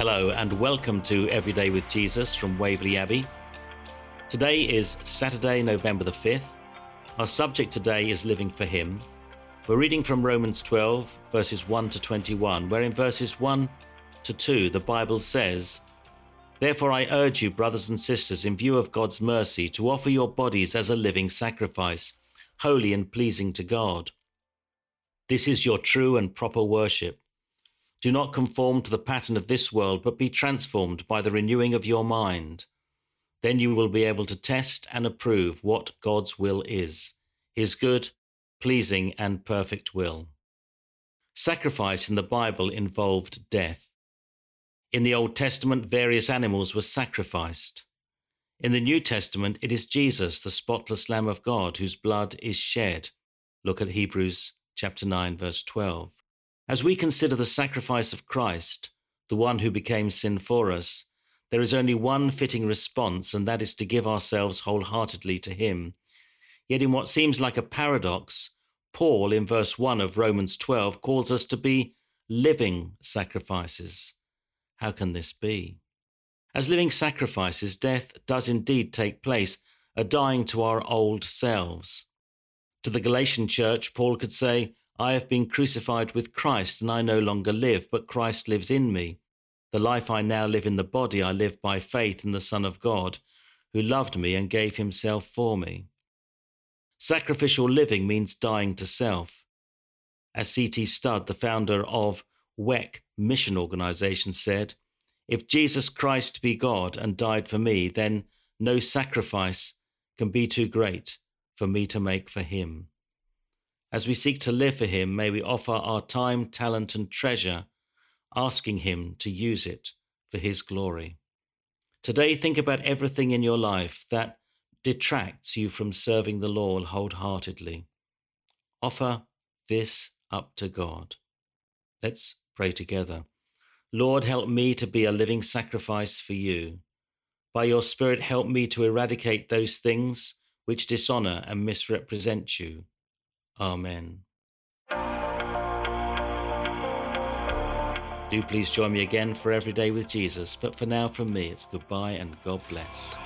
Hello, and welcome to Everyday with Jesus from Waverley Abbey. Today is Saturday, November the 5th. Our subject today is Living for Him. We're reading from Romans 12, verses 1 to 21, where in verses 1 to 2 the Bible says, Therefore I urge you, brothers and sisters, in view of God's mercy, to offer your bodies as a living sacrifice, holy and pleasing to God. This is your true and proper worship. Do not conform to the pattern of this world, but be transformed by the renewing of your mind. Then you will be able to test and approve what God's will is, his good, pleasing, and perfect will. Sacrifice in the Bible involved death. In the Old Testament, various animals were sacrificed. In the New Testament, it is Jesus, the spotless Lamb of God, whose blood is shed. Look at Hebrews chapter 9 verse 12. As we consider the sacrifice of Christ, the one who became sin for us, there is only one fitting response, and that is to give ourselves wholeheartedly to Him. Yet, in what seems like a paradox, Paul, in verse 1 of Romans 12, calls us to be living sacrifices. How can this be? As living sacrifices, death does indeed take place, a dying to our old selves. To the Galatian church, Paul could say, I have been crucified with Christ, and I no longer live, but Christ lives in me. The life I now live in the body, I live by faith in the Son of God, who loved me and gave himself for me. Sacrificial living means dying to self. As C.T. Studd, the founder of WEC mission organization, said, If Jesus Christ be God and died for me, then no sacrifice can be too great for me to make for him. As we seek to live for Him, may we offer our time, talent, and treasure, asking Him to use it for His glory. Today, think about everything in your life that detracts you from serving the Lord wholeheartedly. Offer this up to God. Let's pray together. Lord, help me to be a living sacrifice for you. By your Spirit, help me to eradicate those things which dishonor and misrepresent you. Amen. Do please join me again for Every Day with Jesus, but for now from me it's goodbye and God bless.